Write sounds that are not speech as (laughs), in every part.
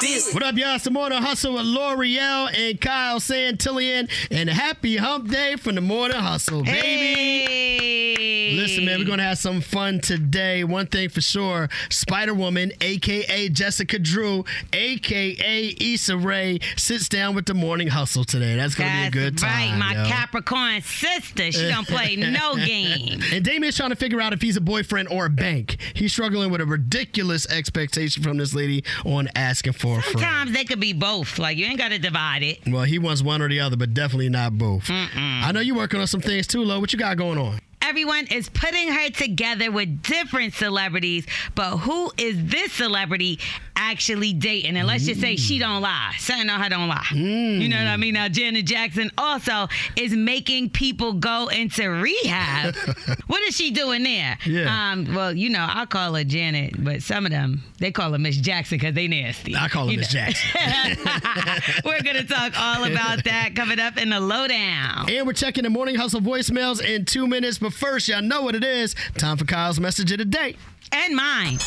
This. What up, y'all? It's the Morning Hustle with Lore'l and Kyle Santillian. And happy hump day from the Morning Hustle, baby. Hey. Listen, man, we're going to have some fun today. One thing for sure Spider Woman, aka Jessica Drew, aka Issa Rae, sits down with the Morning Hustle today. That's going to be a good time. right, my yo. Capricorn sister. She don't play (laughs) no game. And Damion's trying to figure out if he's a boyfriend or a bank. He's struggling with a ridiculous expectation from this lady on asking for Sometimes they could be both. Like you ain't got to divide it. Well, he wants one or the other, but definitely not both. I know you're working on some things too, Lo. What you got going on? Everyone is putting her together with different celebrities, but who is this celebrity actually dating? And let's just say she don't lie. Something on her don't lie. You know what I mean? Now Janet Jackson also is making people go into rehab. (laughs) what is she doing there? Yeah. Um, well, you know, I call her Janet, but some of them they call her Miss Jackson because they nasty. I call her Miss. Jackson. (laughs) (laughs) We're gonna talk all about that coming up in the lowdown. And we're checking the morning hustle voicemails in two minutes. But first, y'all know what it is. Time for Kyle's message of the day. And mine.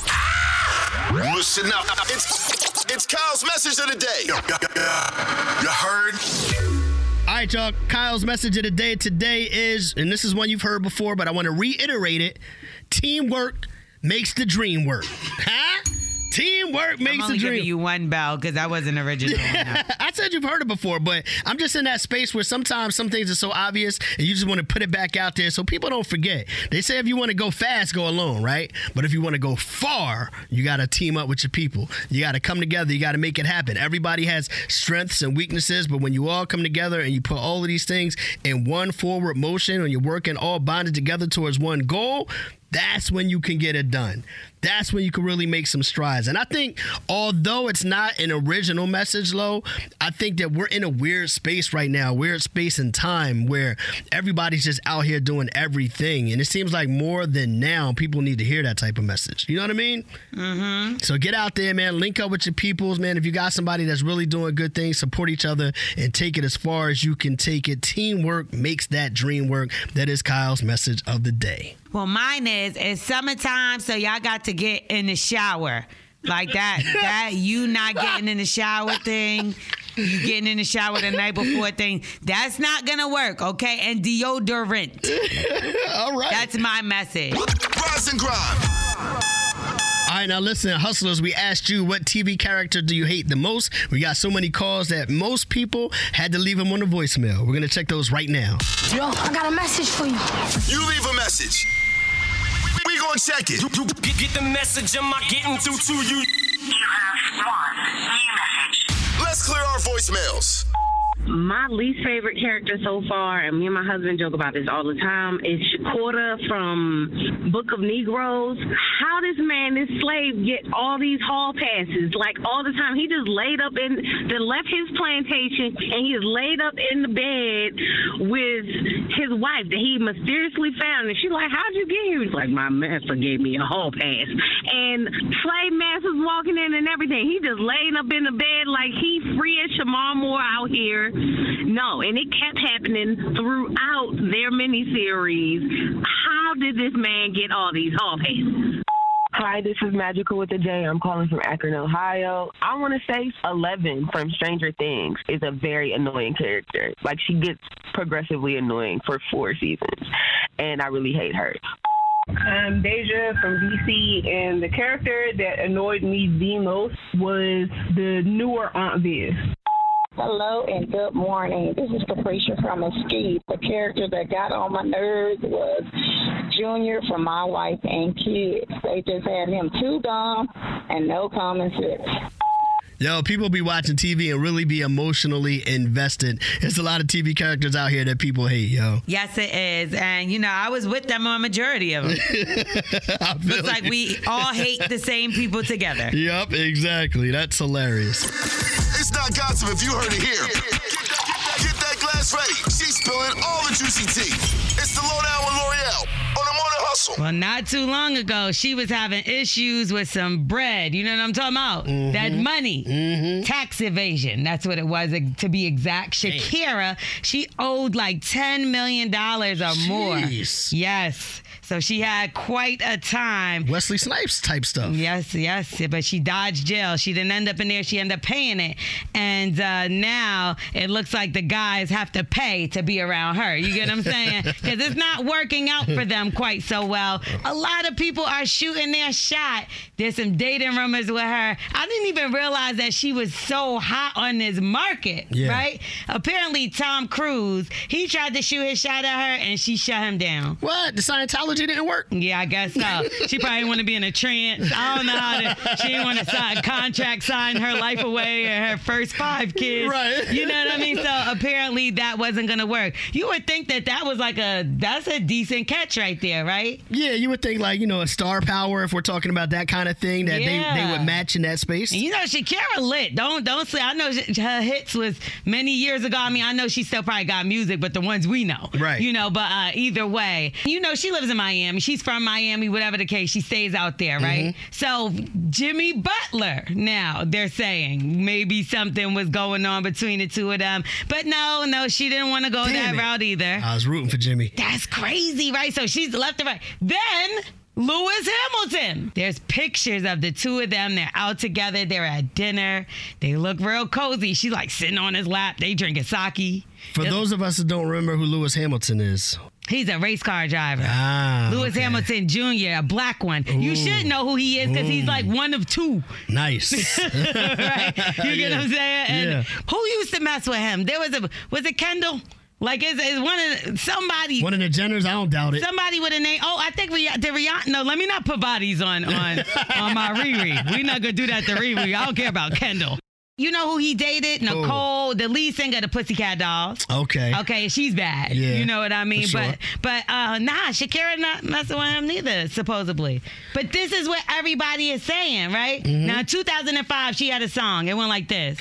Listen up. It's, it's Kyle's message of the day. You heard? All right, y'all. Kyle's message of the day today is, and this is one you've heard before, but I want to reiterate it teamwork makes the dream work. Teamwork I'm makes only the dream. giving you one bell because that wasn't original. (laughs) I said you've heard it before, but I'm just in that space where sometimes some things are so obvious and you just want to put it back out there so people don't forget. They say if you want to go fast, go alone, right? But if you want to go far, you got to team up with your people. You got to come together. You got to make it happen. Everybody has strengths and weaknesses, but when you all come together and you put all of these things in one forward motion and you're working all bonded together towards one goal, that's when you can get it done. That's when you can really make some strides. And I think, although it's not an original message, Lo, I think that we're in a weird space right now, weird space and time where everybody's just out here doing everything. And it seems like more than now, people need to hear that type of message. You know what I mean? Mm-hmm. So get out there, man. Link up with your peoples, man. If you got somebody that's really doing good things, support each other and take it as far as you can take it. Teamwork makes that dream work. That is Kyle's message of the day. well, mine is it's summertime, so y'all got to get in the shower. Like that, (laughs) that you not getting in the shower thing, you getting in the shower the night before thing. That's not gonna work, okay? And deodorant. (laughs) All right. That's my message. Rise and grind. All right, now listen, hustlers, we asked you what TV character do you hate the most? We got so many calls that most people had to leave them on the voicemail. We're going to check those right now. Yo, I got a message for you. You leave a message. Check it. You, you get, get the message, am I getting through to you? Let's clear our voicemails. My least favorite character so far, and me and my husband joke about this all the time, is Shakota from Book of Negroes. How this man, this slave, get all these hall passes like all the time? He just laid up in, then left his plantation, and he is laid up in the bed with his wife that he mysteriously found. And she's like, "How'd you get here?" He's like, "My master gave me a hall pass." And slave masters walking in and everything. He just laying up in the bed like he free as Shemar Moore out here. No, and it kept happening throughout their miniseries. How did this man get all these hall passes? Hi, this is Magical with the J. I'm calling from Akron, Ohio. I want to say Eleven from Stranger Things is a very annoying character. Like she gets progressively annoying for four seasons, and I really hate her. I'm Deja from DC, and the character that annoyed me the most was the newer Aunt Viv. Hello and good morning. This is Capricia from Mesquite. The character that got on my nerves was Junior from My Wife and Kids. They just had him too dumb and no common sense. Yo, people be watching TV and really be emotionally invested. There's a lot of TV characters out here that people hate, yo. Yes, it is. And, you know, I was with them on a majority of them. (laughs) I Looks like you. we all hate the same people together. Yep, exactly. That's hilarious. It's not gossip if you heard it here. Get that glass ready. She's spilling all the juicy tea. It's the lowdown with Lore'l on the Morning hustle. Well, not too long ago, she was having issues with some bread. You know what I'm talking about? That money. Tax evasion. That's what it was, uh, to be exact. Shakira, she owed like $10 million or more. Yes. So she had quite a time. Wesley Snipes type stuff. Yes, yes, but she dodged jail. She didn't end up in there. She ended up paying it, and uh, now it looks like the guys have to pay to be around her. You get what I'm saying? (laughs) Because it's not working out for them quite so well. A lot of people are shooting their shot. There's some dating rumors with her. I didn't even realize that she was so hot on this market. Yeah. Right? Apparently, Tom Cruise he tried to shoot his shot at her, and she shut him down. What? The Scientology didn't work? Yeah, I guess so. She probably want to be in a trance. I don't know how to. She didn't want to sign contract, sign her life away, or her first five kids. Right. You know what I mean? So apparently that wasn't gonna work. You would think that that was like a that's a decent catch right there, right? Yeah, you would think like, you know, a star power, if we're talking about that kind of thing, that they, they would match in that space. And you know Shakira lit. Don't don't say. I know sh- her hits was many years ago. I mean, I know she still probably got music, but the ones we know, Right. You know, but uh, either way, you know, she lives in Miami. She's from Miami. Whatever the case, she stays out there, right? Mm-hmm. So Jimmy Butler. Now they're saying maybe something was going on between the two of them, but no, no, she didn't want to go Damn that it. route either. I was rooting for Jimmy. That's crazy, right? So she's left and right. Then Lewis Hamilton. There's pictures of the two of them. They're out together. They're at dinner. They look real cozy. She's like sitting on his lap. They drinking sake. For those of us that don't remember who Lewis Hamilton is. He's a race car driver. Ah. Lewis okay. Hamilton Jr., a black one. You should know who he is because he's like one of two. Nice. (laughs) right? You get what I'm saying? And Yeah. who used to mess with him? There was a was it Kendall? Like is is one of somebody One of the Jenners, I don't doubt it. Somebody with a name. Oh, I think Rih- did Rihanna. No, let me not put bodies on on on my (laughs) Riri. We're not gonna do that to Riri. I don't care about Kendall. You know who he dated? Nicole, the lead singer of the Pussycat Dolls. Okay. Okay, she's bad. Yeah, you know what I mean. sure. But but uh, nah, Shakira not messing with him neither, supposedly. But this is what everybody is saying, right? Mm-hmm. Now, 2005, she had a song. It went like this.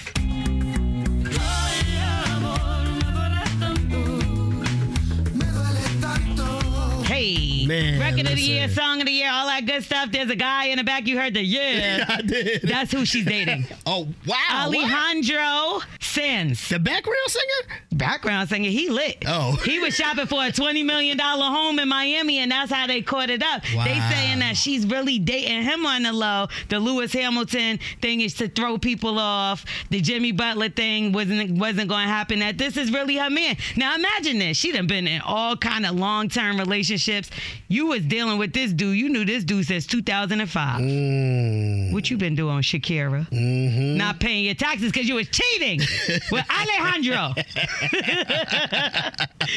Man, record of the year, song of the year, all that good stuff. There's a guy in the back. You heard the (laughs) yeah. I did. That's who she's dating. (laughs) oh, wow. what? Alejandro Sanz. The background singer? Background singer, he lit. Oh. (laughs) He was shopping for a $20 million home in Miami, and that's how they caught it up. They saying that she's really dating him on the low. The Lewis Hamilton thing is to throw people off. The Jimmy Butler thing wasn't wasn't going to happen. That this is really her man. Now imagine this. She done been in all kind of long-term relationships. You was dealing with this dude. You knew this dude since 2005. Mm. What you been doing, Shakira? Mm-hmm. Not paying your taxes because you was cheating (laughs) with Alejandro. (laughs)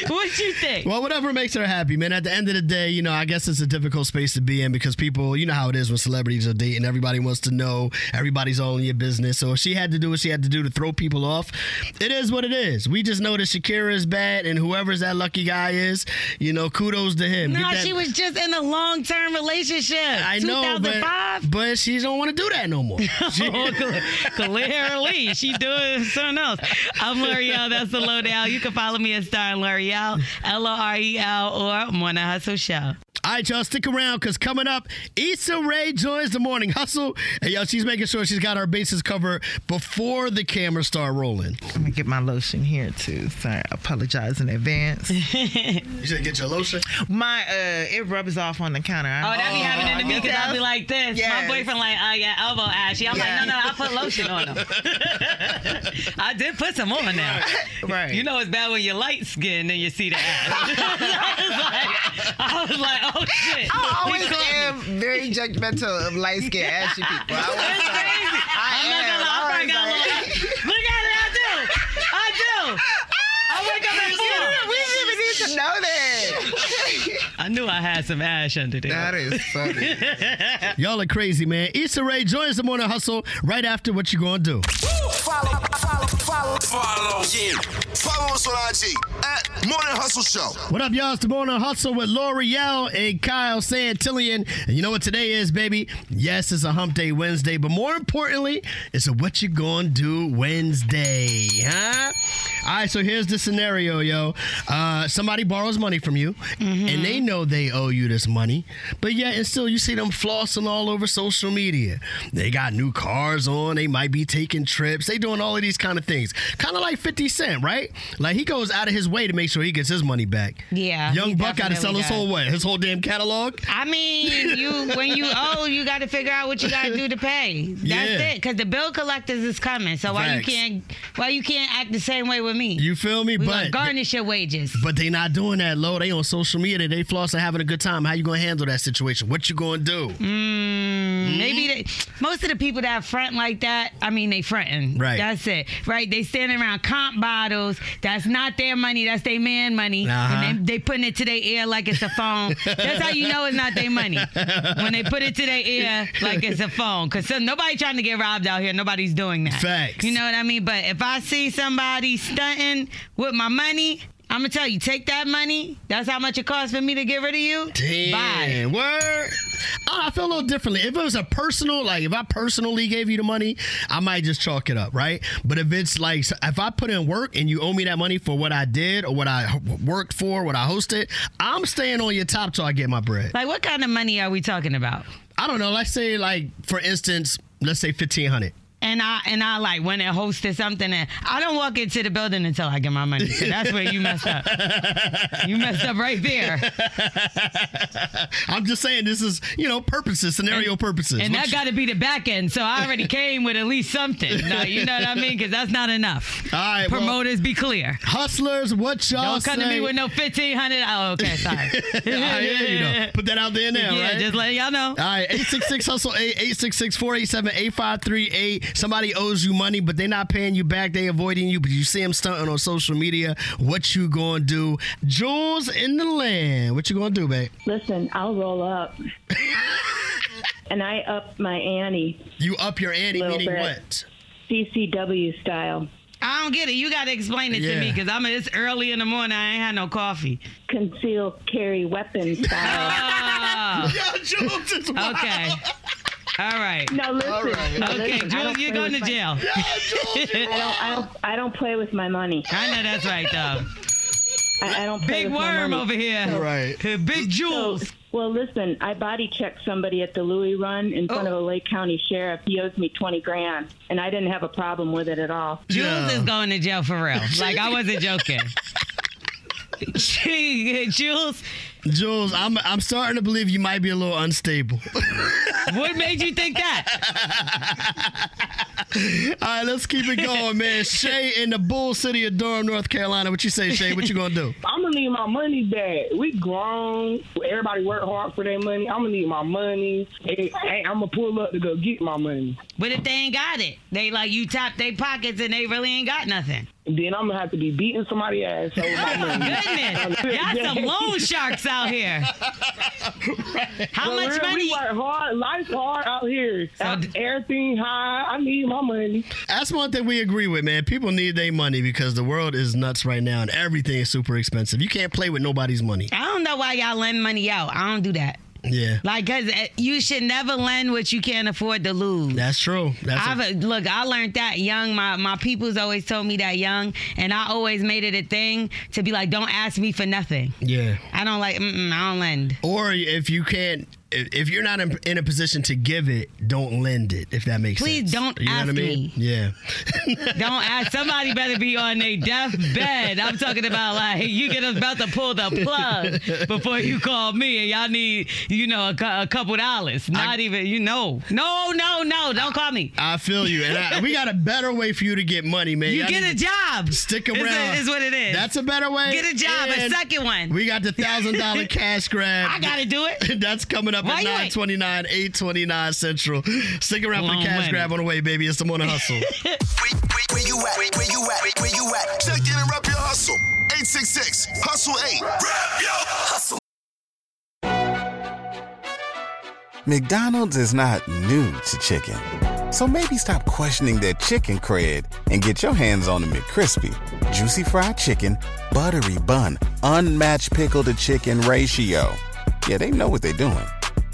what you think? Well, whatever makes her happy, man. At the end of the day, you know, I guess it's a difficult space to be in because people, you know how it is when celebrities are dating. Everybody wants to know. Everybody's all in your business. So if she had to do what she had to do to throw people off, it is what it is. We just know that Shakira is bad, and whoever's that lucky guy is, you know, kudos to him. no, Get that- she was just in a long-term relationship. I know, but, but she don't want to do that no more. (laughs) She- Oh, clearly, she doing something else. I'm Lore'l. That's the lowdown. You can follow me at Star Lore'l, L O R E L, or Morning Hustle Show. All right, y'all, stick around because coming up, Issa Rae joins the morning hustle. And y'all, she's making sure she's got our bases covered before the cameras start rolling. Let me get my lotion here too. Sorry, I apologize in advance. (laughs) You should get your lotion. my uh, it rubs off on the counter. Oh, that be happening to me because I'll be like this. My boyfriend like, oh yeah, elbow ashy. I'm Yes. like, no, no, I put lotion on them. (laughs) I did put some on now. Right. You know it's bad when you're light skinned and you see the ass. (laughs) I, was like, I was like, oh Oh, shit. I always caught me. am very judgmental of light skinned ashy people. I It's always say- crazy. I I'm not gonna lie, I probably got a like- Look at it, I do. I do. I wake up at four. (laughs) We didn't even need to know that. (laughs) I knew I had some ash under there. That is funny. (laughs) Y'all are crazy, man. Issa Rae joins the morning hustle right after what you gonna do. Follow, follow, follow, follow. Yeah. Follow us on IG at Morning Hustle Show. What up, y'all? It's the Morning Hustle with Lore'l and Kyle Santillian. And you know what today is, baby? Yes, it's a Hump Day Wednesday, but more importantly, it's a What You Gonna Do Wednesday, huh? All right, so here's the scenario, yo. Uh, somebody borrows money from you, and they know they owe you this money, but yet and still you see them flossing all over social media. They got new cars on, they might be taking trips, they doing all of these kind of things. Kind of like 50 Cent, right? Like he goes out of his way to make sure he gets his money back. Yeah, Young Buck got to sell definitely his whole what? His whole damn catalog? I mean, you when you owe, you got to figure out what you got to do to pay. That's Yeah. it. Because the bill collectors is coming. So why you can't why you can't act the same way with me? You feel me? We but garnish your wages. but they not doing that, low. They on social media. They flossing, having a good time. How you gonna handle that situation? What you gonna do? Mm, maybe they, most of the people that front like that, I mean, they fronting. Right. That's it. Right. They standing around comp bottles. That's not their money. That's their man money. Uh-huh. And they, they putting it to their ear like it's a phone. that's how you know it's not their money. When they put it to their ear like it's a phone. Because nobody trying to get robbed out here. Nobody's doing that. Facts. You know what I mean? But if I see somebody stunting with my money, I'm gonna tell you, take that money. That's how much it costs for me to get rid of you. Bye. Damn, word. I I feel a little differently. If it was a personal, like if I personally gave you the money, I might just chalk it up, right? But if it's like if I put in work and you owe me that money for what I did or what I worked for, what I hosted, I'm staying on your top till I get my bread. Like, what kind of money are we talking about? I don't know. Let's say, like for instance, let's say fifteen hundred. And I and I like when it hosted something and I don't walk into the building until I get my money. So (laughs) that's where you messed up. You messed up right there. (laughs) I'm just saying this is you know purposes, scenario purposes. And that got to be the back end. So I already came with at least something. Now, you know what I mean? Because that's not enough. All right, well- Promoters, be clear. hustlers, what y'all Don't come to me with no fifteen hundred. Oh, okay, (laughs) sorry. I hear you know. Put that out there now, yeah, right? just letting y'all know. All right, 866 Hustle 8 866 487 8538. Somebody owes you money, but they're not paying you back. They avoiding you, but you see them stunting on social media. What you gonna do? Jules in the land. What you gonna do, babe? Listen, I'll roll up. (laughs) and I up my ante. You up your ante, Little meaning bit. what? CCW style. I don't get it. You got to explain it to me because I'm. It's early in the morning. I ain't had no coffee. Conceal carry weapons (laughs) style. Ah. (laughs) Yo, Jules is wild. Okay. All right. No, listen. All right. No, okay, listen, Jules, you're going to with my- jail. (laughs) I don't, I don't. I don't play with my money. I know that's right, though. I, I don't. Play Big with my worm money. over here. Right. Big Jules. So, well, listen. I body checked somebody at the Louis Run in front of Oh. a Lake County sheriff. He owes me twenty grand, and I didn't have a problem with it at all. Jules is going to jail for real. Like I wasn't (laughs) joking. (laughs) she, Jules, Jules, I'm I'm starting to believe you might be a little unstable. (laughs) what made you think that? (laughs) All right, let's keep it going, man. Shay in the Bull City of Durham, North Carolina. What you say, Shay? What you gonna do? I'm gonna need my money back. We grown. Everybody work hard for their money. I'm gonna need my money. Hey, hey, I'm gonna pull up to go get my money. But if they ain't got it, they like you tap their pockets and they really ain't got nothing. And then I'm gonna have to be beating somebody ass over my. Oh, goodness, (laughs) y'all some loan sharks out here. How But much we- money? We work hard. Life's hard out here. Everything high. I need my money. That's one thing we agree with, man. People need their money because the world is nuts right now and everything is super expensive. You can't play with nobody's money. I don't know why y'all lend money out. I don't do that. Yeah. Like, cause uh, you should never lend what you can't afford to lose. That's true. That's a- I've, uh, look, I learned that young. My my people's always told me that young, and I always made it a thing to be like, don't ask me for nothing. yeah. I don't like. I don't lend. Or if you can't, if you're not in, a position to give it, don't lend it. If that makes Please sense. Please don't You know ask what I mean? me. Yeah. (laughs) Don't ask. Somebody better be on a deathbed. I'm talking about like you get about to pull the plug before you call me, and y'all need you know a, a couple dollars. Not even you know. No, no, no. Don't call me. I feel you, and I, we got a better way for you to get money, man. You Y'all get a job. Stick around. is what it is. That's a better way. Get a job. A second one. We got the thousand dollar (laughs) cash grab. I gotta do it. (laughs) That's coming up Why at you ain't? 929, 829 Central. Stick around for the cash money. grab on the way, baby. It's the morning hustle. (laughs) Where you at? Where, where you at? Where you at? Check in and rep your hustle. 866 Hustle 8. Rep your hustle. McDonald's is not new to chicken. So maybe stop questioning their chicken cred and get your hands on the McCrispy. Juicy fried chicken, buttery bun, unmatched pickle to chicken ratio. Yeah, they know what they're doing.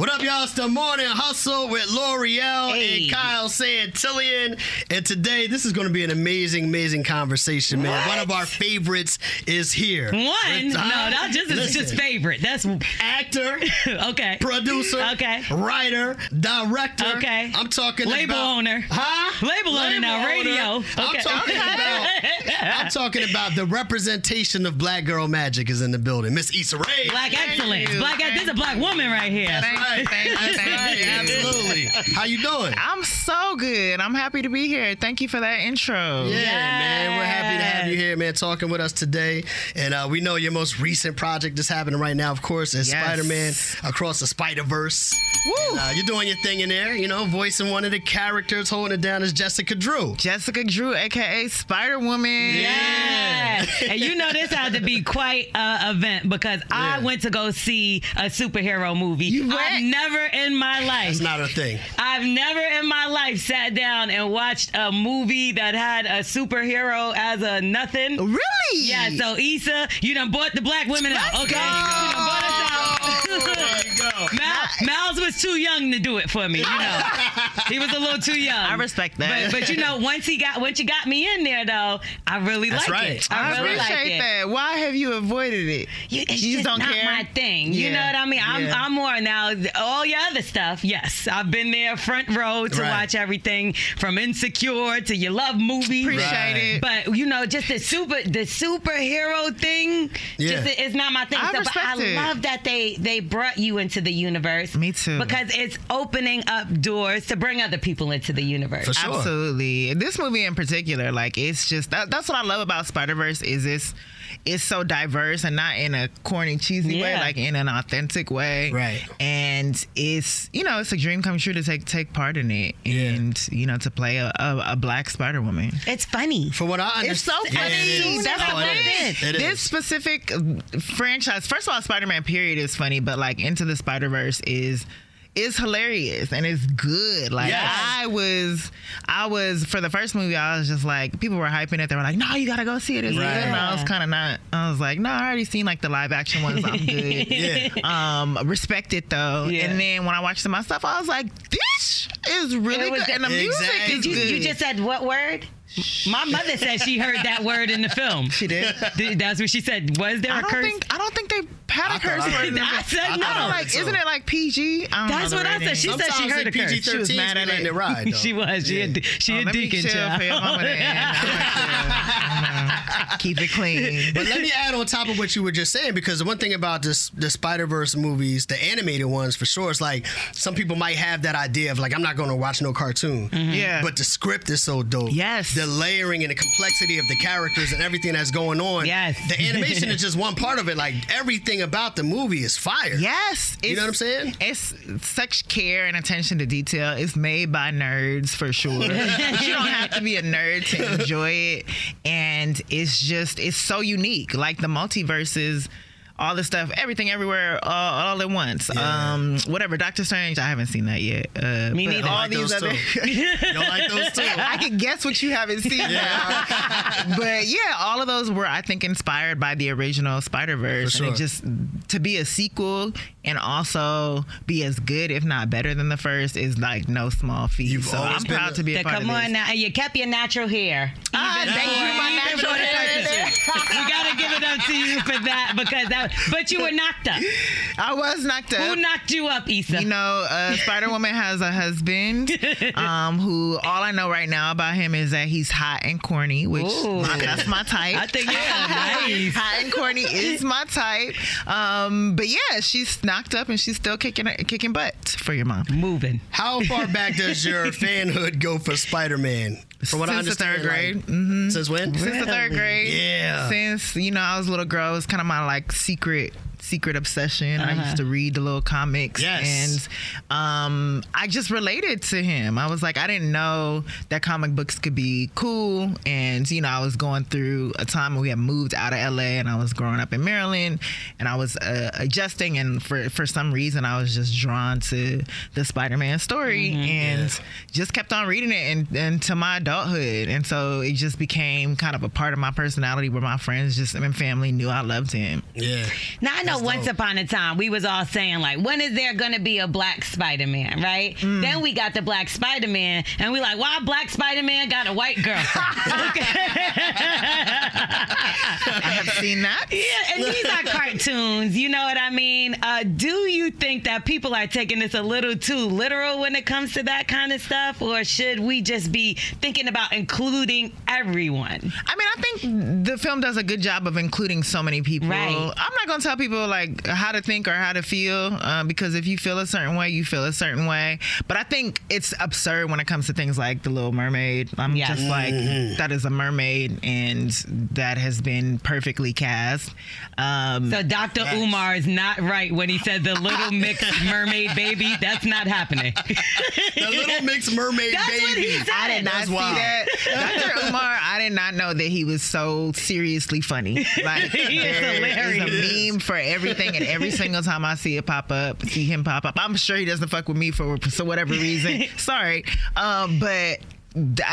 What up, y'all? It's the morning hustle with Lore'l and Kyle Santillian. And today, this is going to be an amazing, amazing conversation, man. One of our favorites is here. One? With- No, not just it's just favorite. That's actor, (laughs) okay, producer, okay, writer, director. Okay. I'm talking Label about owner. Huh? Label owner now, radio. I'm talking about. (laughs) I'm talking about the representation of Black Girl Magic is in the building. Miss Issa Rae. Black excellence. Black. This is a black woman right here. That's right. That's right. Absolutely. How you doing? I'm so good. I'm happy to be here. Thank you for that intro. Yeah, man. We're happy to have you here, man, talking with us today. And uh, we know your most recent project is happening right now, of course, is Yes. Spider Man Across the Spider Verse. Uh, you're doing your thing in there, you know, voicing one of the characters, holding it down is Jessica Drew. Jessica Drew, aka Spider Woman. Yeah. and you know this had to be quite a event because I went to go see a superhero movie. You went? I've never in my life. That's not a thing. I've never in my life sat down and watched a movie that had a superhero as a nothing. Really? Yeah, so Issa, you done bought the black women out. Let's Okay. go. You done bought us out. There you go. Mal, Miles was too young to do it for me, you know. (laughs) he was a little too young. I respect that. But, but you know, once he got once you got me in there though, I really That's like right. it. I I really like appreciate it. that. Why have you avoided it? You, it's You just don't not care? my thing. You know what I mean? I'm, Yeah. I'm more now. All your other stuff, yes, I've been there front row to Right. watch everything from Insecure to your love movie. Appreciate Right. it. But you know, just the super the superhero thing, Yeah. just it's not my thing. I So, but I it. love that they they brought you into the universe. Me too. Because it's opening up doors to bring other people into the universe. For sure. Absolutely. This movie in particular, like it's just that, that's what I love about Spider Verse is it's it's so diverse and not in a corny, cheesy way, like in an authentic way. Right. And it's you know it's a dream come true to take take part in it Yeah. and you know to play a, a, a black Spider Woman. It's funny. For what I understand. It's so Yeah, funny. it is. That's Oh, the it thing. this is. specific uh, franchise, first of all, Spider-Man period is funny, but like Into the Spider-Verse is is hilarious and it's good. Like Yes. I was, I was for the first movie, I was just like people were hyping it. They were like, "No, you gotta go see it." It's good. And I was kind of not. I was like, "No, I already seen like the live action ones. I'm (laughs) good." Yeah. Um, respect it though. Yeah. And then when I watched it myself, I was like, "This is really good." And the music is You, good. you just said what word? My mother said she heard that word in the film. She did? That's what she said. Was there I a curse? think I don't think they had I a curse thought I word. in the I said no. I heard like, isn't it like PG? I don't That's know the what I said. She said she Sometimes heard the a curse. PG-13 She was mad at be letting it. it ride. (laughs) she was. She Yeah. a, she Oh, a let deacon child. for your mama then. (laughs) I'm gonna Keep it clean. (laughs) But let me add on top of what you were just saying, because the one thing about this the Spider Verse movies, the animated ones for sure, it's like some people might have that idea of like I'm not going to watch no cartoon. Mm-hmm. Yeah. But the script is so dope. Yes. The layering and the complexity of the characters and everything that's going on. Yes. The animation is just one part of it. Like everything about the movie is fire. Yes, You know what I'm saying? It's such care and attention to detail. It's made by nerds for sure. (laughs) you don't have to be a nerd to enjoy it, and it's just it's so unique. Like the multiverses. All the stuff, everything, everywhere, all, all at once. Yeah. Um, whatever. Doctor Strange, I haven't seen that yet. Uh, Me neither. All Like these other. (laughs) You don't like those too? I can guess what you haven't seen now. but yeah, all of those were, I think, inspired by the original Spider Verse. For And it just to be a sequel and also be as good, if not better than the first, is like no small feat. You've so always I'm been proud a- to be a part come of on now, and you kept your natural hair. Ah, Even thank you, my natural short circuit. (laughs) we gotta give it up to you for that because that. (laughs) But you were knocked up. I was knocked up. Who knocked you up, Issa? You know, uh, (laughs) Spider Woman has a husband um, who all I know right now about him is that he's hot and corny, which Ooh. my- that's my type. I think yeah, nice. (laughs) hot and corny is my type. Um, but yeah, she's knocked up and she's still kicking kicking butt for your mom. Moving. How far back does your fanhood go for Spider-Man? From what I Since the understand, third grade. like, hmm Since when? Since the third grade. Yeah. Since you know I was a little girl, it was kind of my like secret secret obsession. I Uh-huh. used to read the little comics, Yes. and um, I just related to him. I was like, I didn't know that comic books could be cool, and you know, I was going through a time when we had moved out of LA, and I was growing up in Maryland, and I was uh, adjusting, and for for some reason, I was just drawn to the Spider-Man story, and just kept on reading it and, into my adulthood, and so it just became kind of a part of my personality where my friends just and family knew I loved him. Yeah. Now I know once upon a time we was all saying like, when is there gonna be a black Spider-Man, right? Mm. Then we got the black Spider-Man, and we like, why black Spider-Man got a white girl? (laughs) I have seen that. Yeah, and these are cartoons. You know what I mean? Uh, do you think that people are taking this a little too literal when it comes to that kind of stuff, or should we just be thinking about including everyone? I mean, I think the film does a good job of including so many people. Right. I'm not gonna tell people like how to think or how to feel uh, because if you feel a certain way, you feel a certain way. But I think it's absurd when it comes to things like the Little Mermaid. I'm Yes. just like that is a mermaid, and that has been perfectly cast. Um, So Dr. Umar is not right when he said the little mixed (laughs) mermaid baby. That's not happening. The little mixed mermaid That's baby. what he said. I did not That's see wild. that. Dr. Umar, I did not know that he was so seriously funny. Like (laughs) He is there hilarious. a meme for everything, and every single time I see it pop up, see him pop up, I'm sure he doesn't fuck with me for, for whatever reason. (laughs) Sorry, um, but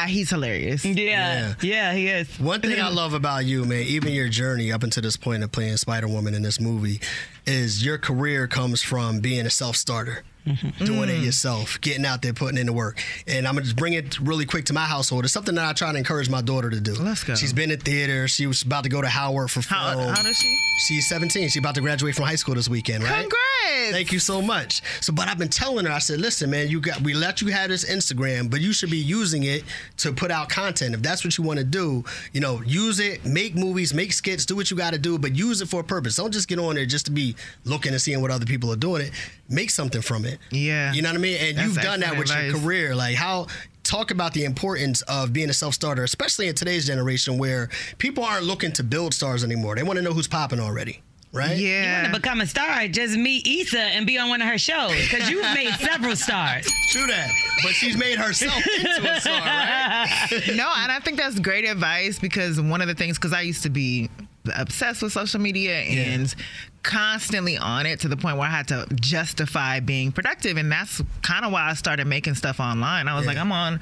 he's hilarious. Yeah, yeah, he is. One thing I love about you, man, even your journey up until this point of playing Spider Woman in this movie, is your career comes from being a self starter. Mm-hmm. Doing it mm. yourself, getting out there, putting in the work. And I'm gonna just bring it really quick to my household. It's something that I try to encourage my daughter to do. Let's go. She's been in theater. She was about to go to Howard for film. How, how does she? She's 17. She's about to graduate from high school this weekend, right? Congrats! Thank you so much. So, but I've been telling her, I said, listen, man, you got we let you have this Instagram, but you should be using it to put out content. If that's what you want to do, you know, use it, make movies, make skits, do what you got to do, but use it for a purpose. Don't just get on there just to be looking and seeing what other people are doing. It make something from it. Yeah. you know what I mean. And That's you've done that excellent with your career. Like how. Talk about the importance of being a self starter, especially in today's generation where people aren't looking to build stars anymore. They want to know who's popping already, right? Yeah. You Yeah. want to become a star? Just meet Issa and be on one of her shows because you've made (laughs) several stars. True that. But she's made herself into a star, right? (laughs) no, and I think that's great advice because one of the things, because I used to be obsessed with social media and constantly on it to the point where I had to justify being productive. And that's kind of why I started making stuff online. I was Yeah. like, I'm on,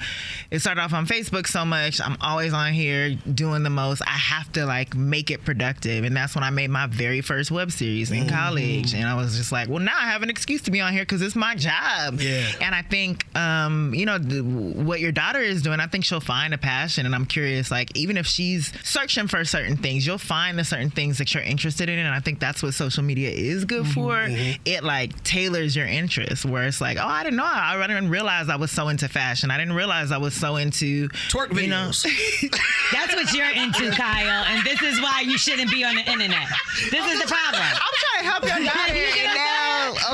it started off on Facebook so much. I'm always on here doing the most. I have to like make it productive. And that's when I made my very first web series in college. And I was just like, well, now I have an excuse to be on here because it's my job. Yeah. And I think, um, you know, th- what your daughter is doing, I think she'll find a passion. And I'm curious, like, even if she's searching for certain things, you'll find the certain things that you're interested in. And I think that's what social media is good mm-hmm, for. Mm-hmm. It like tailors your interests, where it's like, oh, I didn't know. I, I didn't realize I was so into fashion. I didn't realize I was so into Twerk you know- videos. (laughs) That's what you're into, Kyle, and this is why you shouldn't be on the internet. This is the problem. I'm trying to help your daughter.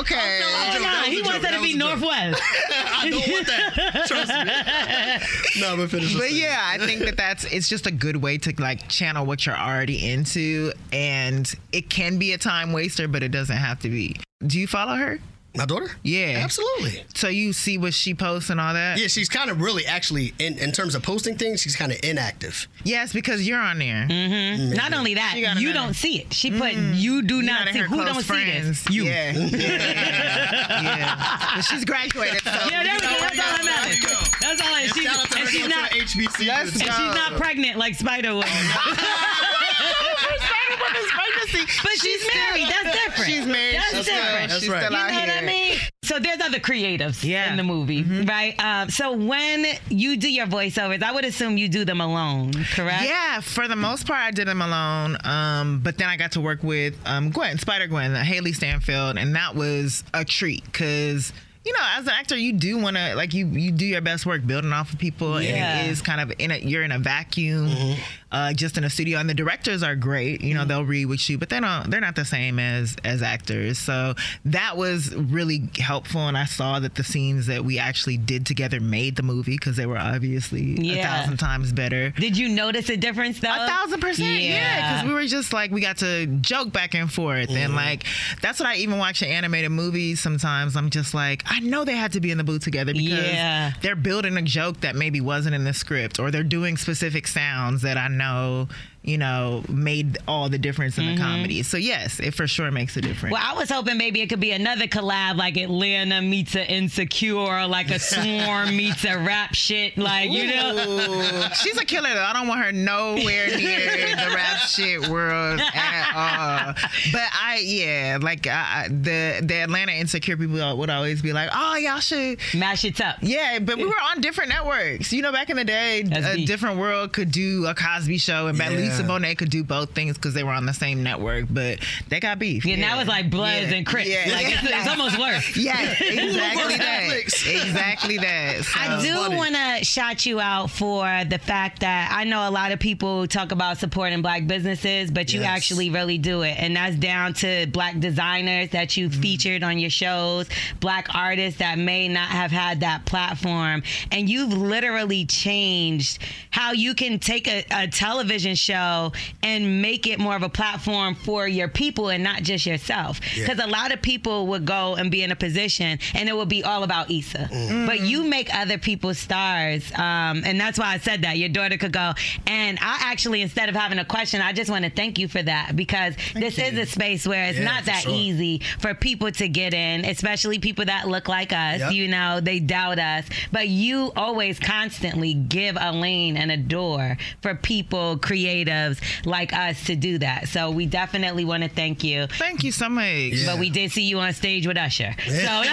Okay. Oh, no, That was he a wants That to be was a. Northwest. (laughs) I don't want that. (laughs) Trust me. no, but finish. but yeah, I think that that's it's just a good way to like channel what you're already into, and it can be a time waster, but it doesn't have to be. Do you follow her? My daughter? Yeah, Absolutely. So you see what she posts and all that. Yeah, she's kind of really actually in, in terms of posting things, she's kind of inactive. Yes, because you're on there. Mm-hmm. Not only that, She you another- don't see it. She put you do You're not in see. Who close don't friends. see this? You. Yeah. yeah. (laughs) yeah. But she's graduated. So Yeah, there we go. That's all that matters. There you go. That's all. And she's, Shout out to her and she's not. the HBCU. And she's not pregnant like Spider (laughs) Woman. But she's married. That's different. She's married. That's She's different. Still, That's she's right. still You know out what. I mean? so there's other creatives Yeah. in the movie, Mm-hmm. right? Um, so when you do your voiceovers, I would assume you do them alone, correct? Yeah, for the most part, I did them alone. Um, but then I got to work with um, Gwen, Spider Gwen, Hailee Steinfeld, and that was a treat because. You know, as an actor, you do want to like you you do your best work building off of people, Yeah. and it is kind of in a you're in a vacuum, uh, just in a studio. And the directors are great. You know, they'll read with you, but they don't. They're not the same as as actors. So that was really helpful, and I saw that the scenes that we actually did together made the movie because they were obviously a thousand times better. Did you notice a difference though? A thousand percent, yeah. Because we were just like we got to joke back and forth, and like that's what I even watch in animated movies. Sometimes I'm just like, I know they had to be in the booth together because Yeah. they're building a joke that maybe wasn't in the script, or they're doing specific sounds that I know, know you know, made all the difference in the mm-hmm. comedy. So yes, it for sure makes a difference. Well, I was hoping maybe it could be another collab like Atlanta meets a Insecure, like a Swarm (laughs) meets a rap shit, like you know. She's a killer though. I don't want her nowhere near the rap shit world at all. But I, yeah, like I, I- the the Atlanta insecure people would always be like, "Oh, y'all should mash it up." Yeah, but we were on different networks. You know, back in the day, That's a deep. different world could do a Cosby show, and Yeah. Lisa Bonet could do both things because they were on the same network. But they got beef. Yeah, now it's like Bloods Yeah. and Crips. Yeah. Like it's, it's almost worse. (laughs) Yeah, (laughs) exactly that. (laughs) Exactly that. So- I do want to shout you out for the fact that I know a lot of people talk about supporting black businesses, but you Yes. actually really do it. And that's down to black designers that you Mm-hmm. featured on your shows, black artists that may not have had that platform. And you've literally changed how you can take a, a television show and make it more of a platform for your people and not just yourself. Yeah. Because a lot of people would go and be in a position and it would be all about Issa. Mm. But you make other people stars. Um, and that's why I said that. Your daughter could go. And I actually, instead of having a question, I just want to thank you for that because this is a space where it's Yeah, not that sure. easy for people to get in, especially people that look like us. Yep. You know, they doubt us. But you always constantly give a lane and a door for people, creatives like us to do that. So we definitely want to thank you. Thank you so much. But we did see you on stage with Usher. So (laughs)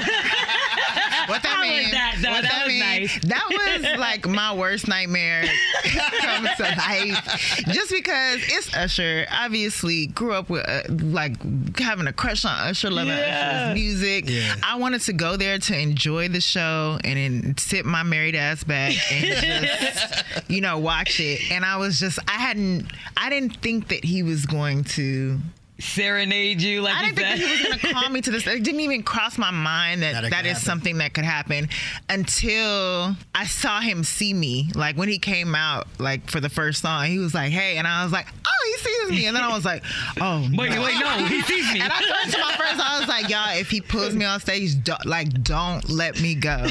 What that How mean? was that. What That was mean? nice. That was like my worst nightmare (laughs) come to life. Just because it's Usher. Obviously, grew up with uh, like having a crush on Usher, loving Yeah. Usher's music. Yeah. I wanted to go there to enjoy the show and then sit my married ass back and (laughs) just you know watch it. And I was just I hadn't I didn't think that he was going to serenade you like I didn't think that he was going (laughs) to call me to this. It didn't even cross my mind that That it that could is happen. something that could happen until I saw him see me. Like when he came out, like for the first song, he was like, "Hey," and I was like, "Oh, he sees me," and then I was like, "Oh, Wait, no. wait, no, he sees me. And I turned to my friends. I was like, "Y'all, if he pulls me on stage, don't, like, don't let me go.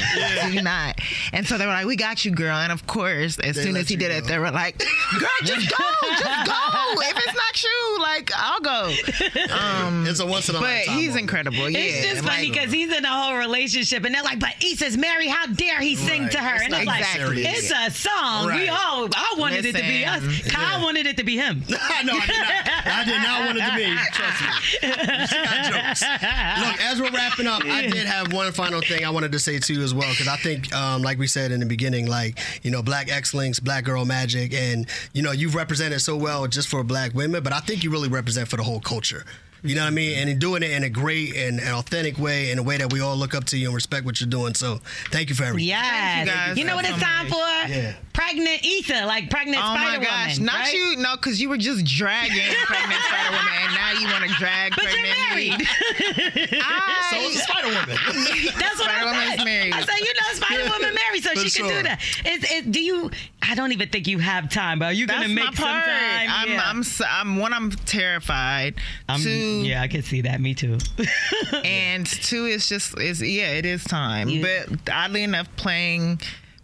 Do not." And so they were like, "We got you, girl." And of course, as They soon as he did go. it, they were like, "Girl, just go, just go. If it's not you, like, I'll go." Um, It's a once in a but lifetime he's moment. incredible. Yeah, It's just funny because he's in a whole relationship, and they're like, "But Issa's married. How dare he sing Right. to her?" It's and not it's like, exactly "It's a song. We all. I wanted it to be us. Listen. Kyle wanted it to be him." (laughs) no, I did not. I did not want it to be. Trust me. You see my jokes. Look, as we're wrapping up, I did have one final thing I wanted to say to you as well, because I think, um, like we said in the beginning, like you know, Black Excellence, Black Girl Magic, and you know, you've represented so well just for Black women, but I think you really represent for the whole culture. You know what I mean? And in doing it in a great and an authentic way, in a way that we all look up to you and respect what you're doing. So, thank you for everything. Yes. you guys You know what it's time for? Yeah. Pregnant Issa, like pregnant Oh Spider my gosh! Woman. Not right? you, no, because you were just dragging (laughs) pregnant Spider Woman, and now you want to drag But you're pregnant me. married. (laughs) I, So is Spider Woman. (laughs) That's what I Spider-Woman's said. married. I said, you know, Spider Woman married, so For she can sure. do that. Is, is, do you? I don't even think you have time, but are you That's gonna make my some time? I'm, yeah. I'm, s- I'm, one. I'm terrified. I'm- Two, yeah, I can see that. Me too. and two is just is yeah, it is time. Yeah. But oddly enough, playing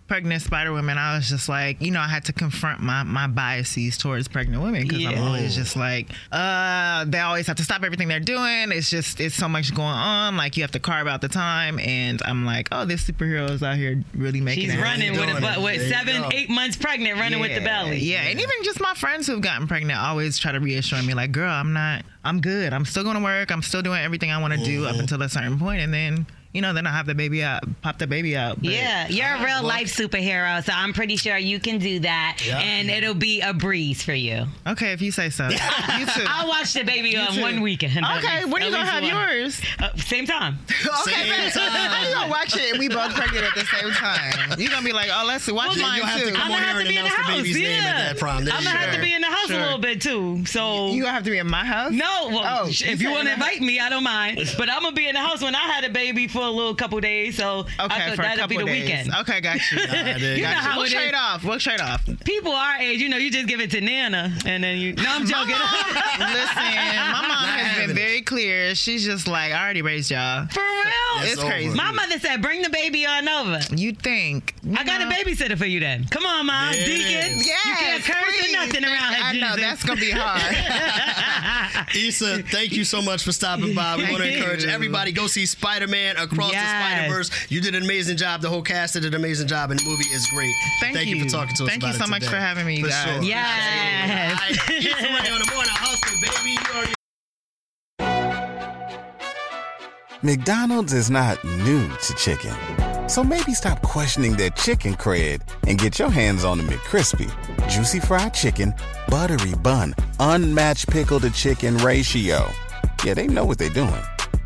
pregnant Spider Woman, I was just like, you know, I had to confront my my biases towards pregnant women because I'm always just like, uh, they always have to stop everything they're doing. It's just it's so much going on. Like you have to carve out the time, and I'm like, oh, this superhero is out here really making She's it. running with a butt with seven, eight months pregnant, running with the Yeah, belly. Yeah, and even just my friends who've gotten pregnant always try to reassure me, like, girl, I'm not, I'm good. I'm still going to work. I'm still doing everything I want to do up until a certain point, and then. You know, then I have the baby out, pop the baby out. But- Yeah, you're a real life superhero, so I'm pretty sure you can do that, Yeah. and it'll be a breeze for you. Okay, if you say so. (laughs) you too. I'll watch the baby You on too. one weekend. at Okay, least- when are you gonna have one. yours? Uh, same time. (laughs) Okay, Same man. time. How you gonna watch it and we both pregnant at the same time? You're gonna be like, oh, let's see. watch Well, mine you'll have to too. come I'm on gonna have to be in the announce the house. yeah. name at that prom. There I'm gonna have to be in the house Sure. a little bit too. So You gonna have to be in my house? No, well, Oh, if you want to invite me, I don't mind. (laughs) But I'm gonna be in the house when I had a baby for a little couple days, so I Okay, thought that'd be the days. weekend. Okay, got you. (laughs) You know Got how we'll it trade is. off. We'll trade off. People our age, you know, you just give it to Nana, and then you. No, I'm joking. (laughs) Listen, my mom Not has been it. very clear. She's just like, I already raised y'all. For real? That's it's over. crazy. My mother said, "Bring the baby on over." You think? I got a babysitter for you then. Come on, mom, There it Deacon. is. you can't curse please. or nothing around here. I know that's gonna be hard. (laughs) Issa, thank you so much for stopping by. We want to encourage everybody go see Spider Man Across Yes. the Spider Verse. You did an amazing job. The whole cast did an amazing job, and the movie is great. Thank you. you. for talking to us Thank about you it so much today. for having me, you For guys. Sure. Yes. All right. Issa Rae on the morning hustle, baby. You already McDonald's is not new to chicken. So maybe stop questioning their chicken cred and get your hands on the McCrispy. Juicy fried chicken, buttery bun, unmatched pickle to chicken ratio. Yeah, they know what they're doing.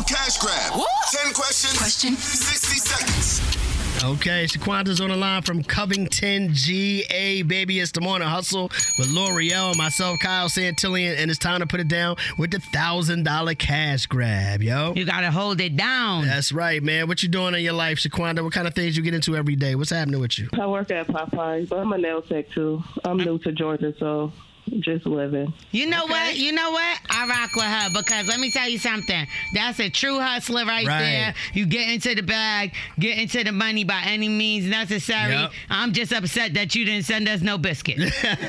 Morning Cash Grab. What? 10 questions. Question. 60 seconds. Okay, Shaquanda's on the line from Covington, GA, baby. It's the morning hustle with Lore'l, myself, Kyle Santillian, and it's time to put it down with the thousand dollar cash grab, yo. You gotta hold it down. That's right, man. What you doing in your life, Shaquanda? What kind of things you get into every day? What's happening with you? I work at Popeyes, but I'm a nail tech too. I'm new to Georgia, so just living. You know what? You know what? I rock with her because let me tell you something. That's a true hustler right, Right. there. You get into the bag, get into the money by any means necessary. Yep. I'm just upset that you didn't send us no biscuit. (laughs) That's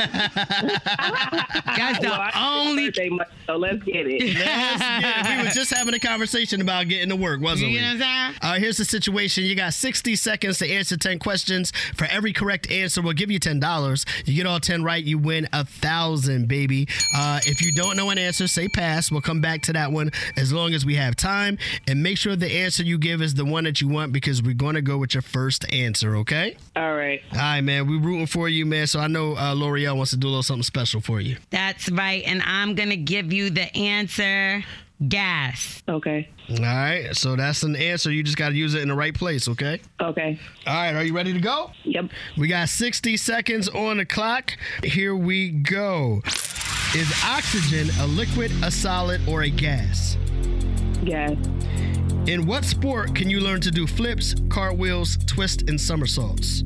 the Well, only. birthday so let's get it. Let's get it. We were just having a conversation about getting to work, wasn't You we? know what I'm saying? Uh, here's the situation. You got 60 seconds to answer 10 questions. For every correct answer, we'll give you $10. You get all 10 right, you win a thousand, baby. Uh, if you don't know an answer, say pass. We'll come back to that one as long as we have time. And make sure the answer you give is the one that you want because we're going to go with your first answer, okay? All right. All right, man. We're rooting for you, man. So I know uh, Lore'l wants to do a little something special for you. That's right. And I'm going to give you the answer gas. Okay. All right. So that's an answer. You just got to use it in the right place, okay? Okay. All right, are you ready to go? Yep. We got 60 seconds on the clock. Here we go. Is oxygen a liquid, a solid, or a gas? Gas. In what sport can you learn to do flips, cartwheels, twists, and somersaults?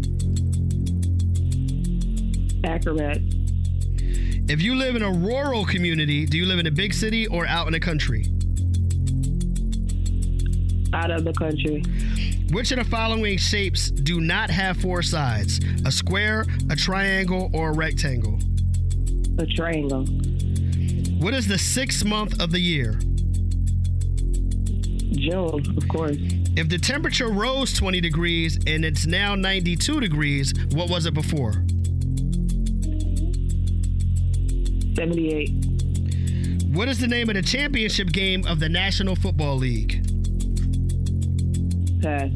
Acrobat. If you live in a rural community, do you live in a big city or out in the country? Out of the country. Which of the following shapes do not have four sides? A square, a triangle, or a rectangle? A triangle. What is the sixth month of the year? June, of course. If the temperature rose 20 degrees and it's now 92 degrees, what was it before? 78. What is the name of the championship game of the National Football League? Pass.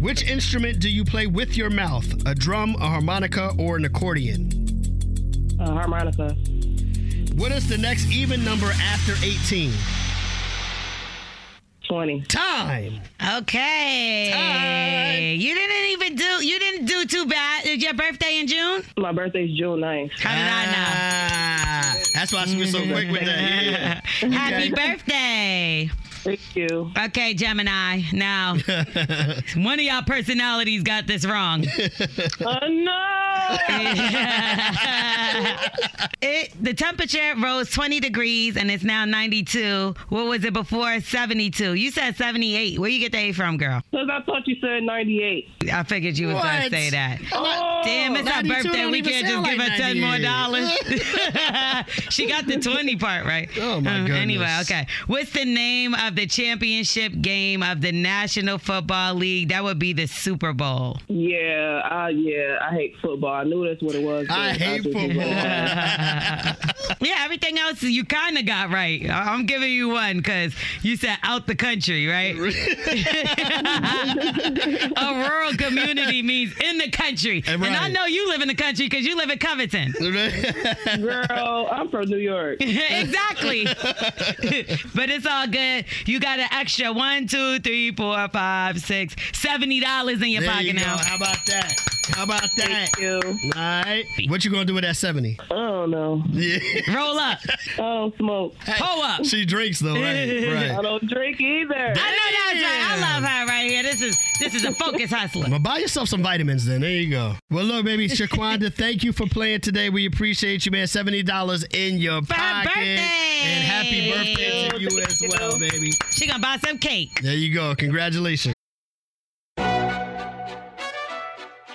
Which instrument do you play with your mouth? A drum, a harmonica, or an accordion? A harmonica. What is the next even number after 18? 20. Time. Okay. Time. You didn't even do you didn't do too bad. Is your birthday in June? My birthday's June 9th. How did I know? Ah, that's why she was so quick with that. Yeah. (laughs) Happy birthday. Thank you. Okay, Gemini. Now, (laughs) one of y'all personalities got this wrong. Oh, no. (laughs) it the temperature rose 20 degrees and it's now 92. What was it before? 72. You said 78. Where you get the A from, girl? Because I thought you said 98. I figured you was gonna say that. Oh, Damn, it's her birthday. We can't just sound give her 10 more dollars. (laughs) she got the 20 part right. Oh my Uh, Anyway, okay. What's the name of the championship game of the National Football League? That would be the Super Bowl. Yeah, uh, yeah, I hate football. I knew that's what it was. I hate just didn't (laughs) yeah, everything else you kind of got right. I- I'm giving you one because you said out the country, right? (laughs) A rural community means in the country. And I know you live in the country because you live in Covington. (laughs) Girl, I'm from New York. exactly. but it's all good. You got an extra one, two, three, four, five, six, seventy dollars in your There pocket you now. How about that? How about that? Thank you. All right. What you gonna do with that 70? I don't know. Yeah. Roll up. I don't smoke. Pull up. She drinks though, right? (laughs) right. I don't drink either. I know that's right. I love her right here. This is this is a focus hustler. Well, buy yourself some vitamins then. There you go. Well, look, baby, Shaquanda, (laughs) thank you for playing today. We appreciate you, man. $70 in your pocket. Birthday. And happy birthday to you as well, baby. She gonna buy some cake. There you go. Congratulations.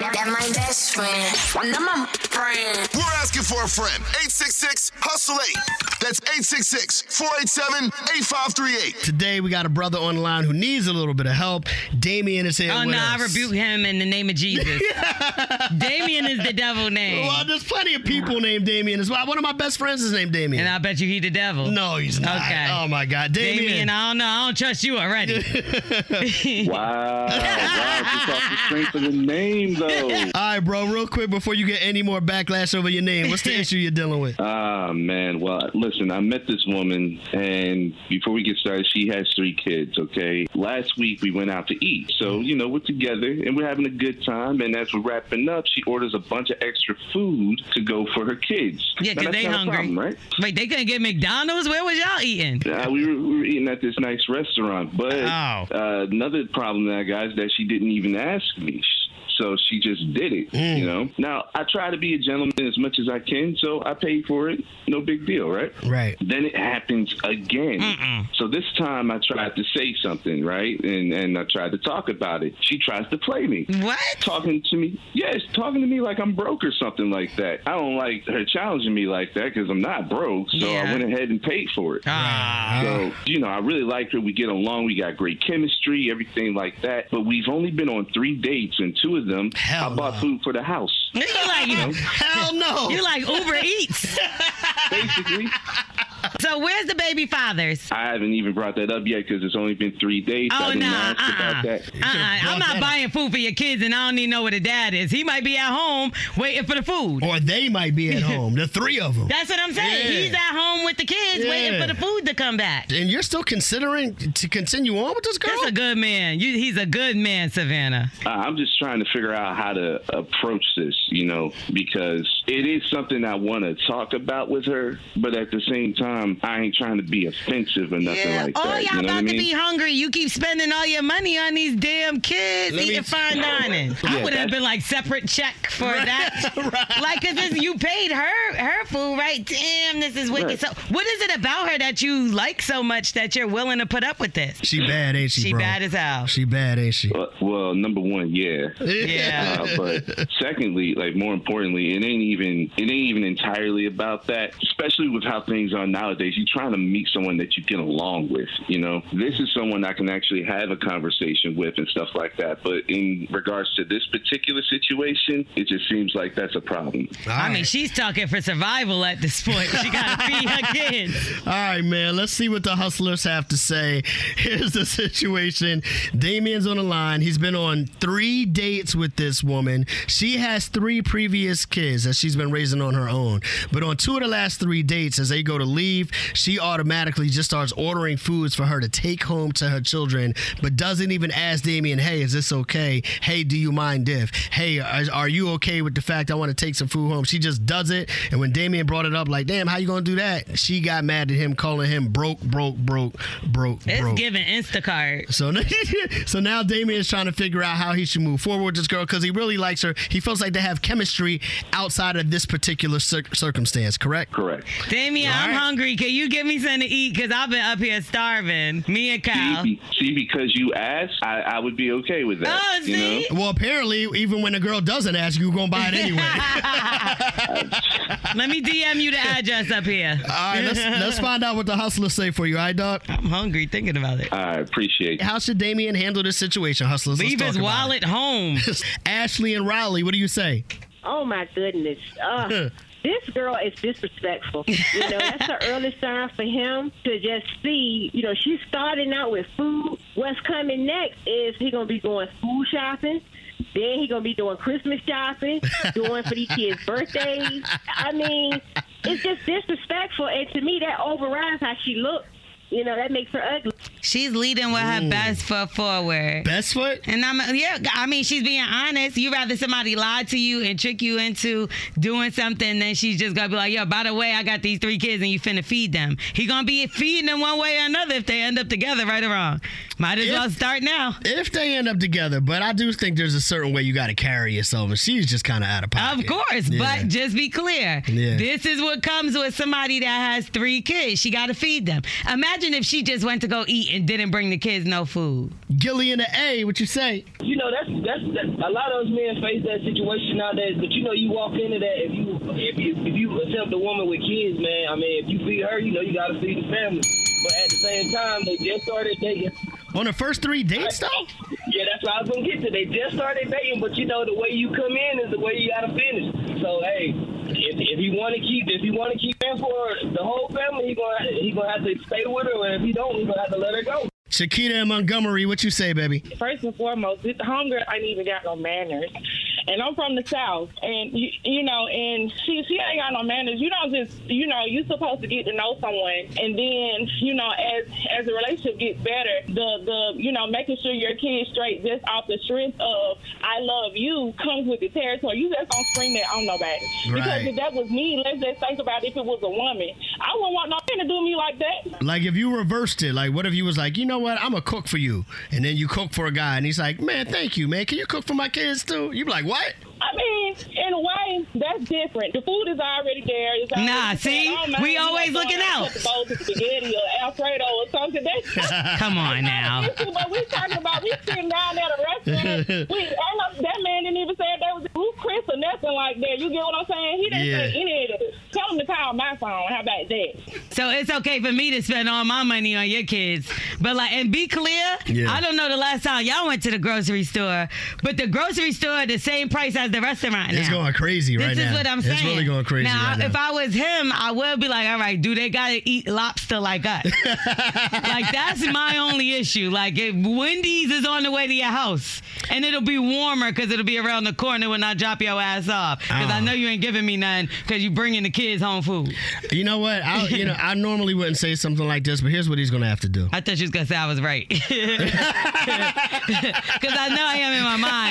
That my best friend. That my friend. We're asking for a friend. 866 Hustle 8. That's 866 487 8538. Today, we got a brother on the line who needs a little bit of help. Damion is here Oh with no, I rebuke him in the name of Jesus. (laughs) Damion is the devil name. Well, there's plenty of people named Damien as well. One of my best friends is named Damien. And I bet you he the devil. No, he's not. Okay. Oh my God, Damion. Damion, I don't know. I don't trust you already. (laughs) Wow. wow. She talked the strength of the name, though. All right, bro. Real quick before you get any more backlash over your name, what's the (laughs) issue you're dealing with? Ah, man. Well, listen, I met this woman, and before we get started, she has three kids, okay? Last week, we went out to eat. So, you know, we're together, and we're having a good time. And as we're wrapping up, she orders a bunch of extra food to go for her kids. Yeah, Now, because they hungry. problem, right? Wait, they couldn't get McDonald's? Where was y'all eating? Uh, we, were, we were eating at this nice restaurant, but Oh. uh, another problem that I got is that she didn't even ask me. So she just did it, you know. Now I try to be a gentleman as much as I can, so I paid for it. No big deal, right? Right. Then it happens again. So this time I tried to say something, right? And and I tried to talk about it. She tries to play me. What? Talking to me? Yes, talking to me like I'm broke or something like that. I don't like her challenging me like that because I'm not broke. So Yeah. I went ahead and paid for it. Ah. So, you know, I really like her. We get along. We got great chemistry, everything like that. But we've only been on three dates, and two of them, I bought food for the house. You're like (laughs) Hell no. You're like Uber Eats. (laughs) Basically. (laughs) So where's the baby fathers? I haven't even brought that up yet because it's only been three days. Oh, I didn't nah, ask about uh-uh. that. Uh-uh. I'm not buying food for your kids, and I don't even know where the dad is. He might be at home waiting for the food. Or they might be at (laughs) home. The three of them. That's what I'm saying. Yeah. He's at home with the kids, waiting for the food to come back. And you're still considering to continue on with this girl? That's a good man. You, he's a good man, Savannah. Uh, I'm just trying to figure out how to approach this, you know, because it is something I want to talk about with her, but at the same time, I ain't trying to be offensive or nothing like oh, that. y'all you know about what I mean? to be hungry. You keep spending all your money on these damn kids Let me- eating fine (laughs) dining. I Yeah, would have been like separate check for that. (laughs) Like, cause this, you paid her her food, right? Damn, this is wicked. Right. So, what is it about her that you like so much that you're willing to put up with this? She bad, ain't she, She bro? bad as hell. She bad, ain't she? Well, well, number one, yeah. Yeah. Uh, but secondly, like more importantly, it ain't even it ain't even entirely about that. Especially with how things are nowadays. Nowadays, you're trying to meet someone that you get along with. You know, this is someone I can actually have a conversation with and stuff like that. But in regards to this particular situation, it just seems like that's a problem. I mean, she's talking for survival at this point. She got to (laughs) feed her kids. All right, man. Let's see what the hustlers have to say. (laughs) Here's the situation. Damion's on the line. He's been on three dates with this woman. She has three previous kids that she's been raising on her own. But on two of the last three dates, as they go to leave, she automatically just starts ordering foods for her to take home to her children, but doesn't even ask Damion, hey, is this okay? Hey, do you mind if? Hey, are, are you okay with the fact I want to take some food home? She just does it. And when Damion brought it up, like, damn, how you gonna do that? She got mad at him, calling him broke, broke, broke, broke, It's broke. giving Instacart. So, (laughs) so now is trying to figure out how he should move forward with this girl because he really likes her. He feels like they have chemistry outside of this particular cir- circumstance. Correct? Correct. Damion, I'm Right. Hungry. Can you give me something to eat? Because I've been up here starving. Me and Kyle. See, see, because you asked, I, I would be okay with that. Oh, you know? Well, apparently, even when a girl doesn't ask, you're gonna buy it anyway. (laughs) (laughs) Let me DM you the address up here. All right, let's let's find out what the hustlers say for you. All right, dog. I'm hungry thinking about it. I appreciate it. How should Damion handle this situation, hustlers? Let's Leave talk his about wallet home. (laughs) Ashley and Riley, what do you say? Oh my goodness. Uh, this girl is disrespectful. You know, (laughs) that's the early sign for him to just see, you know, she's starting out with food. What's coming next is he gonna be going food shopping. Then he gonna be doing Christmas shopping, (laughs) doing for these kids' birthdays. I mean, it's just disrespectful, and to me, that overrides how she looks. You know, that makes her ugly. She's leading with her mm. best foot forward. Best foot? And I'm yeah, I mean she's being honest. You rather somebody lie to you and trick you into doing something than she's just gonna be like, yo, by the way, I got these three kids and you finna feed them. He gonna be feeding them one way or another if they end up together, right or wrong. Might as well start now. If they end up together, but I do think there's a certain way you got to carry yourself, and she's just kind of out of pocket. Of course, Yeah. but just be clear. Yeah. This is what comes with somebody that has three kids. She got to feed them. Imagine if she just went to go eat and didn't bring the kids no food. Gilly in the A, what you say? You know, that's that's that, a lot of us men face that situation nowadays. But you know, you walk into that if you if you if you accept a woman with kids, man. I mean, if you feed her, you know, you got to feed the family. But at the same time, they just started dating. On the first three dates, though. Yeah, that's what I was gonna get to. They just started dating, but you know, the way you come in is the way you gotta finish. So hey, if, if you want to keep if you want to keep in for the whole family, he gonna he gonna have to stay with her, and if he don't, he gonna have to let her go. Shakita and Montgomery, what you say, baby? First and foremost, this homegirl ain't even got no manners. And I'm from the South, and you, you know, and she she ain't got no manners. You don't just, you know, you supposed to get to know someone, and then, you know, as as the relationship gets better, the the you know, making sure your kid's straight just off the strength of I love you comes with the territory. You just don't scream that on nobody. Because if that was me, let's just think about if it was a woman. I wouldn't want no to do me like that. Like if you reversed it, like what if you was like, you know what, I'm a cook for you, and then you cook for a guy, and he's like, man, thank you, man. Can you cook for my kids too? You be like, what? I mean, in a way, that's different. The food is already there. It's already Nah, prepared. see? I don't mind We you always know, looking out. The bowl of spaghetti or Alfredo or something. That's (laughs) (laughs) Come on now. But we talking about we sitting down at a restaurant. (laughs) we, ain't no- uh, that man didn't even say that was a Ruth Chris or nothing like that. You get what I'm saying? He didn't say Yeah. any of it. Tell him to call my phone. How about that? So it's okay for me to spend all my money on your kids. But like and be clear, Yeah. I don't know the last time y'all went to the grocery store, but the grocery store the same price as the restaurant It's now. going crazy right this now. is what I'm saying. It's really going crazy now, right now. if I was him, I would be like, all right, do they gotta eat lobster like us? (laughs) like that's my only issue. Like if Wendy's is on the way to your house and it'll be warmer because it'll be around the corner when I drop your ass off. Because I Oh. know you ain't giving me none because you bringing the kids home food. You know what? I, you know, I normally wouldn't say something like this, but here's what he's gonna have to do. I thought she was gonna say I was right. (laughs) Because I know I am in my mind.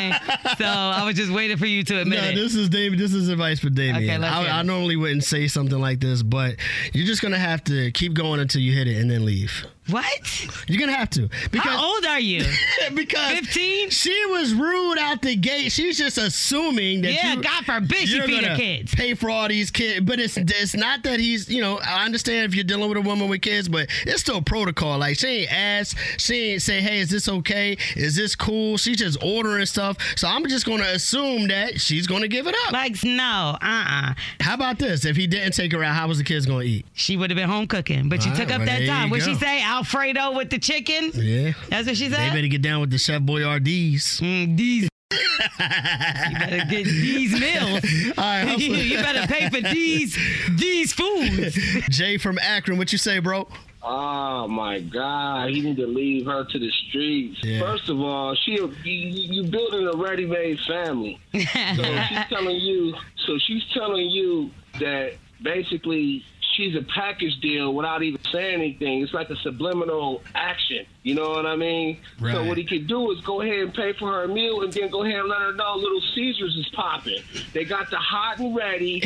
So I was just waiting for you to admit no, it. this is David. This is advice for Damion. Okay, let's I, I normally wouldn't say something like this, but you're just gonna have to keep going until you hit it and then leave. What? You're gonna have to. Because How old are you? (laughs) because 15? She was rude out the gate. She's just assuming that Yeah, you, God forbid she feed her kids. Pay for all these kids, but it's it's not that he's you know I understand if you're dealing with a woman with kids, but it's still protocol. Like she ain't ask, she ain't say, hey, is this okay? Is this cool? She's just ordering stuff. So I'm just gonna assume that she's gonna give it up. Like no, uh, uh How about this? If he didn't take her out, how was the kids gonna eat? She would have been home cooking, but you All took up well, that time. What she say? Alfredo with the chicken? Yeah. That's what she said? They better get down with the Chef Boyardee's. Mm, these. you better get these meals. (laughs) All right, (laughs) hustle. you better pay for these these foods. (laughs) Jay from Akron, what you say, bro? Oh my God! He need to leave her to the streets. Yeah. First of all, she you, you building a ready-made family. So she's telling you. So she's telling you that basically she's a package deal without even saying anything. It's like a subliminal action. You know what I mean? Right. So what he could do is go ahead and pay for her meal, and then go ahead and let her know Little Caesars is popping. They got the hot and ready.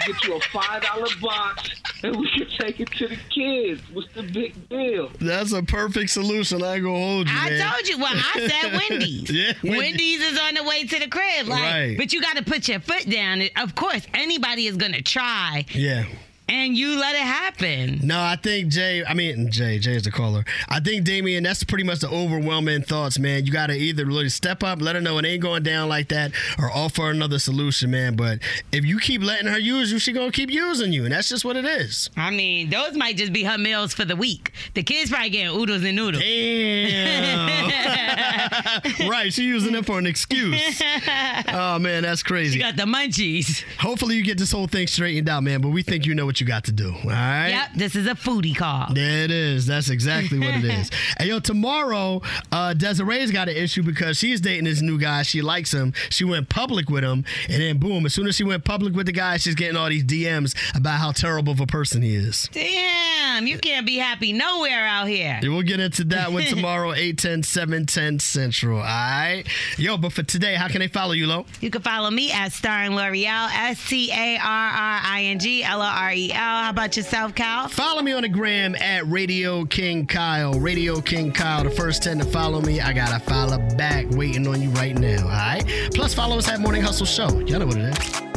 I'll get you a five dollar box, and we can take it to the kids. What's the big deal? That's a perfect solution. I go gonna hold you. I man. told you. Well, I said (laughs) Wendy's. Yeah, Wendy's. Wendy's is on the way to the crib. Like, Right. but you got to put your foot down. Of course, anybody is gonna try, Yeah. And you let it happen. No, I think Jay. I mean Jay. Jay is the caller. I think Damion. That's pretty much the overwhelming thoughts, man. You got to either really step up, let her know it ain't going down like that, or offer another solution, man. But if you keep letting her use you, she gonna keep using you, and that's just what it is. I mean, those might just be her meals for the week. The kids probably getting oodles and noodles. Damn. (laughs) right, she using it for an excuse. (laughs) Oh man, that's crazy. She got the munchies. Hopefully you get this whole thing straightened out, man. But we think you know what you got to do. All right. Yep, this is a foodie call. There it is. That's exactly what it (laughs) is. And yo, tomorrow, uh, Desiree's got an issue because she's dating this new guy. She likes him. She went public with him, and then boom, as soon as she went public with the guy, she's getting all these DMs about how terrible of a person he is. Damn, you can't be happy nowhere out here. And we'll get into that one (laughs) tomorrow, 810, 710 Central. All right. Yo, but for today, how can they follow you, Lo? You can follow me at Starring Lore'l, S T A R R I N G L O R E L. How about yourself, Kyle? Follow me on the gram at Radio King Kyle. Radio King Kyle, the first 10 to follow me. I got a follow back waiting on you right now. All right. Plus, follow us at Morning Hustle Show. Y'all know what it is.